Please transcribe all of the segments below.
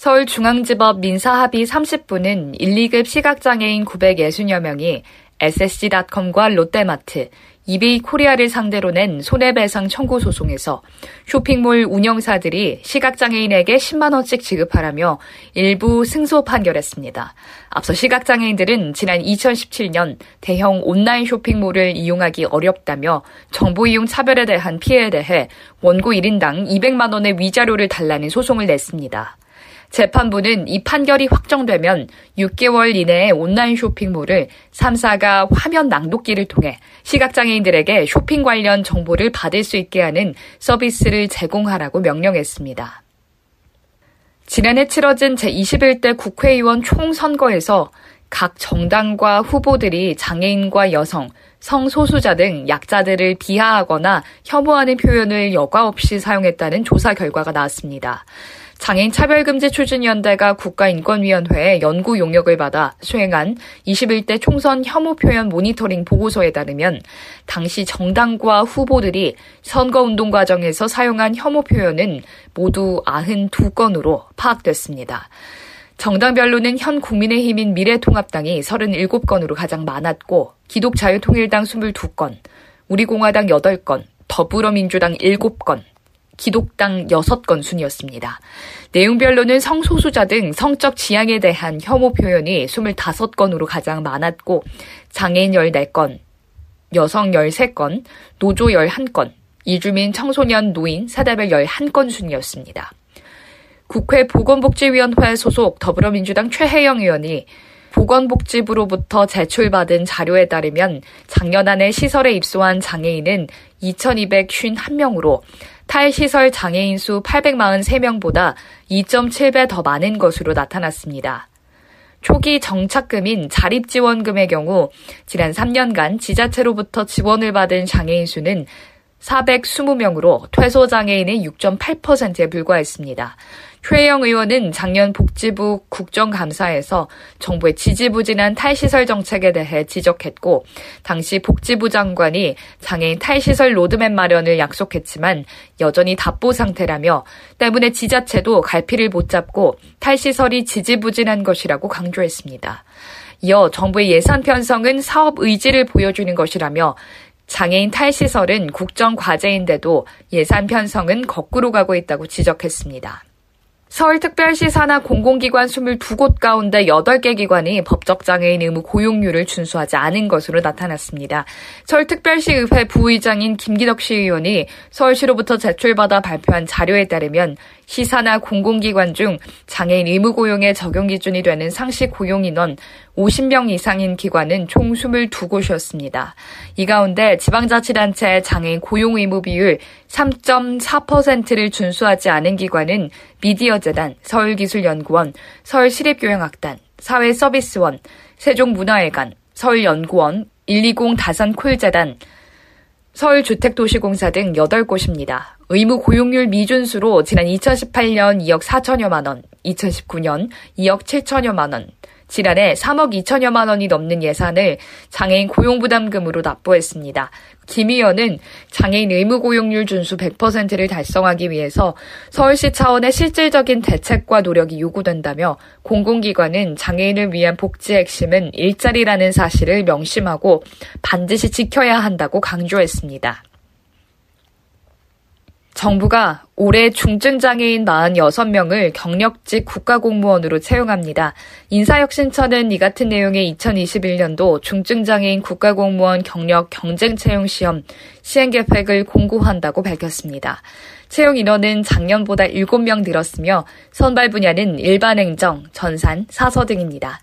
서울중앙지법 민사합의 30부는 1, 2급 시각장애인 960여 명이 SSG.com과 롯데마트, 이베이 코리아를 상대로 낸 손해배상 청구 소송에서 쇼핑몰 운영사들이 시각장애인에게 10만원씩 지급하라며 일부 승소 판결했습니다. 앞서 시각장애인들은 지난 2017년 대형 온라인 쇼핑몰을 이용하기 어렵다며 정보 이용 차별에 대한 피해에 대해 원고 1인당 200만원의 위자료를 달라는 소송을 냈습니다. 재판부는 이 판결이 확정되면 6개월 이내에 온라인 쇼핑몰을 3사가 화면 낭독기를 통해 시각장애인들에게 쇼핑 관련 정보를 받을 수 있게 하는 서비스를 제공하라고 명령했습니다. 지난해 치러진 제21대 국회의원 총선거에서 각 정당과 후보들이 장애인과 여성, 성소수자 등 약자들을 비하하거나 혐오하는 표현을 여과 없이 사용했다는 조사 결과가 나왔습니다. 장애인 차별금지 추진연대가 국가인권위원회의 연구 용역을 받아 수행한 21대 총선 혐오 표현 모니터링 보고서에 따르면 당시 정당과 후보들이 선거운동 과정에서 사용한 혐오 표현은 모두 92건으로 파악됐습니다. 정당별로는 현 국민의힘인 미래통합당이 37건으로 가장 많았고 기독자유통일당 22건, 우리공화당 8건, 더불어민주당 7건, 기독당 6건 순이었습니다. 내용별로는 성소수자 등 성적 지향에 대한 혐오 표현이 25건으로 가장 많았고 장애인 14건, 여성 13건, 노조 11건, 이주민 청소년 노인 사대별 11건 순이었습니다. 국회 보건복지위원회 소속 더불어민주당 최혜영 의원이 보건복지부로부터 제출받은 자료에 따르면 작년 안에 시설에 입소한 장애인은 2,251명으로 탈시설 장애인 수 843명보다 2.7배 더 많은 것으로 나타났습니다. 초기 정착금인 자립지원금의 경우 지난 3년간 지자체로부터 지원을 받은 장애인 수는 420명으로 퇴소장애인의 6.8%에 불과했습니다. 최혜영 의원은 작년 복지부 국정감사에서 정부의 지지부진한 탈시설 정책에 대해 지적했고 당시 복지부 장관이 장애인 탈시설 로드맵 마련을 약속했지만 여전히 답보 상태라며 때문에 지자체도 갈피를 못 잡고 탈시설이 지지부진한 것이라고 강조했습니다. 이어 정부의 예산 편성은 사업 의지를 보여주는 것이라며 장애인 탈시설은 국정 과제인데도 예산 편성은 거꾸로 가고 있다고 지적했습니다. 서울특별시 산하 공공기관 22곳 가운데 8개 기관이 법적 장애인 의무 고용률을 준수하지 않은 것으로 나타났습니다. 서울특별시 의회 부의장인 김기덕 시의원이 서울시로부터 제출받아 발표한 자료에 따르면 시사나 공공기관 중 장애인 의무 고용의 적용 기준이 되는 상시 고용 인원 50명 이상인 기관은 총 22곳이었습니다. 이 가운데 지방자치단체의 장애인 고용 의무 비율 3.4%를 준수하지 않은 기관은 미디어재단, 서울기술연구원, 서울시립교향악단, 사회서비스원, 세종문화회관, 서울연구원, 120 다산콜재단, 서울주택도시공사 등 8곳입니다. 의무 고용률 미준수로 지난 2018년 2억 4천여만 원, 2019년 2억 7천여만 원, 지난해 3억 2천여만 원이 넘는 예산을 장애인 고용부담금으로 납부했습니다. 김 의원은 장애인 의무 고용률 준수 100%를 달성하기 위해서 서울시 차원의 실질적인 대책과 노력이 요구된다며 공공기관은 장애인을 위한 복지의 핵심은 일자리라는 사실을 명심하고 반드시 지켜야 한다고 강조했습니다. 정부가 올해 중증장애인 46명을 경력직 국가공무원으로 채용합니다. 인사혁신처는 이 같은 내용의 2021년도 중증장애인 국가공무원 경력 경쟁 채용 시험 시행 계획을 공고한다고 밝혔습니다. 채용 인원은 작년보다 7명 늘었으며 선발 분야는 일반 행정, 전산, 사서 등입니다.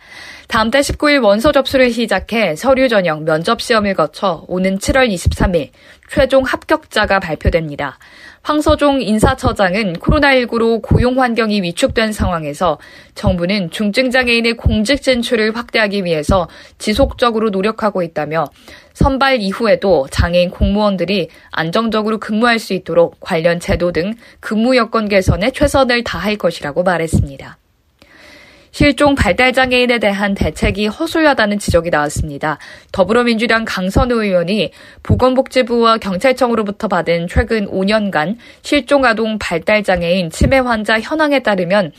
다음 달 19일 원서 접수를 시작해 서류 전형 면접 시험을 거쳐 오는 7월 23일 최종 합격자가 발표됩니다. 황서종 인사처장은 코로나19로 고용 환경이 위축된 상황에서 정부는 중증장애인의 공직 진출을 확대하기 위해서 지속적으로 노력하고 있다며 선발 이후에도 장애인 공무원들이 안정적으로 근무할 수 있도록 관련 제도 등 근무 여건 개선에 최선을 다할 것이라고 말했습니다. 실종 발달장애인에 대한 대책이 허술하다는 지적이 나왔습니다. 더불어민주당 강선우 의원이 보건복지부와 경찰청으로부터 받은 최근 5년간 실종아동 발달장애인 치매 환자 현황에 따르면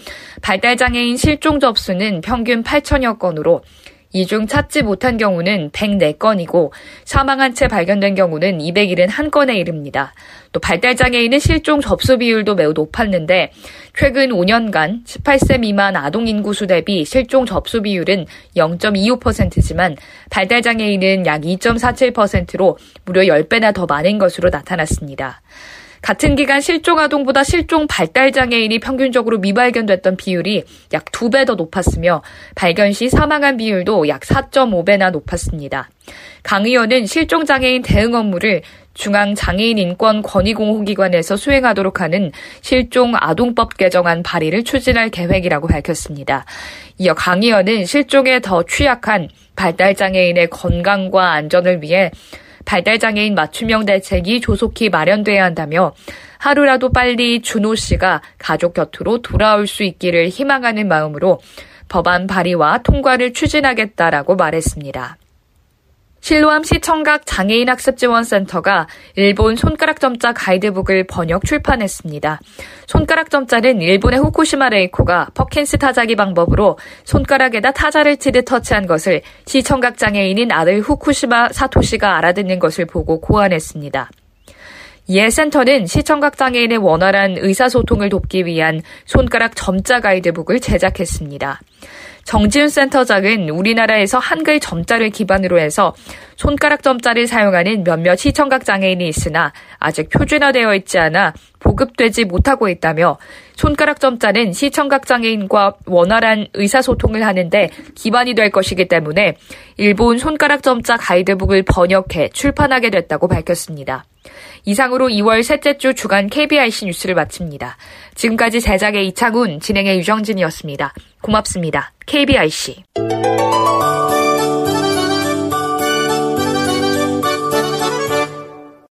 발달장애인 실종 접수는 평균 8천여 건으로 이 중 찾지 못한 경우는 104건이고 사망한 채 발견된 경우는 271건에 이릅니다. 또 발달장애인의 실종 접수 비율도 매우 높았는데 최근 5년간 18세 미만 아동 인구수 대비 실종 접수 비율은 0.25%지만 발달장애인은 약 2.47%로 무려 10배나 더 많은 것으로 나타났습니다. 같은 기간 실종 아동보다 실종 발달 장애인이 평균적으로 미발견됐던 비율이 약 2배 더 높았으며 발견 시 사망한 비율도 약 4.5배나 높았습니다. 강 의원은 실종 장애인 대응 업무를 중앙 장애인 인권 권익공호 기관에서 수행하도록 하는 실종 아동법 개정안 발의를 추진할 계획이라고 밝혔습니다. 이어 강 의원은 실종에 더 취약한 발달 장애인의 건강과 안전을 위해 발달장애인 맞춤형 대책이 조속히 마련돼야 한다며 하루라도 빨리 준호 씨가 가족 곁으로 돌아올 수 있기를 희망하는 마음으로 법안 발의와 통과를 추진하겠다라고 말했습니다. 실로암 시청각 장애인 학습 지원센터가 일본 손가락 점자 가이드북을 번역 출판했습니다. 손가락 점자는 일본의 후쿠시마 레이코가 퍼킨스 타자기 방법으로 손가락에다 타자를 치듯 터치한 것을 시청각 장애인인 아들 후쿠시마 사토시가 알아듣는 것을 보고 고안했습니다. 이에 센터는 시청각 장애인의 원활한 의사소통을 돕기 위한 손가락 점자 가이드북을 제작했습니다. 정지훈 센터장은 우리나라에서 한글 점자를 기반으로 해서 손가락 점자를 사용하는 몇몇 시청각 장애인이 있으나 아직 표준화되어 있지 않아 보급되지 못하고 있다며 손가락 점자는 시청각 장애인과 원활한 의사소통을 하는데 기반이 될 것이기 때문에 일본 손가락 점자 가이드북을 번역해 출판하게 됐다고 밝혔습니다. 이상으로 2월 셋째 주 주간 KBIC 뉴스를 마칩니다. 지금까지 제작의 이창훈, 진행의 유정진이었습니다. 고맙습니다. KBIC.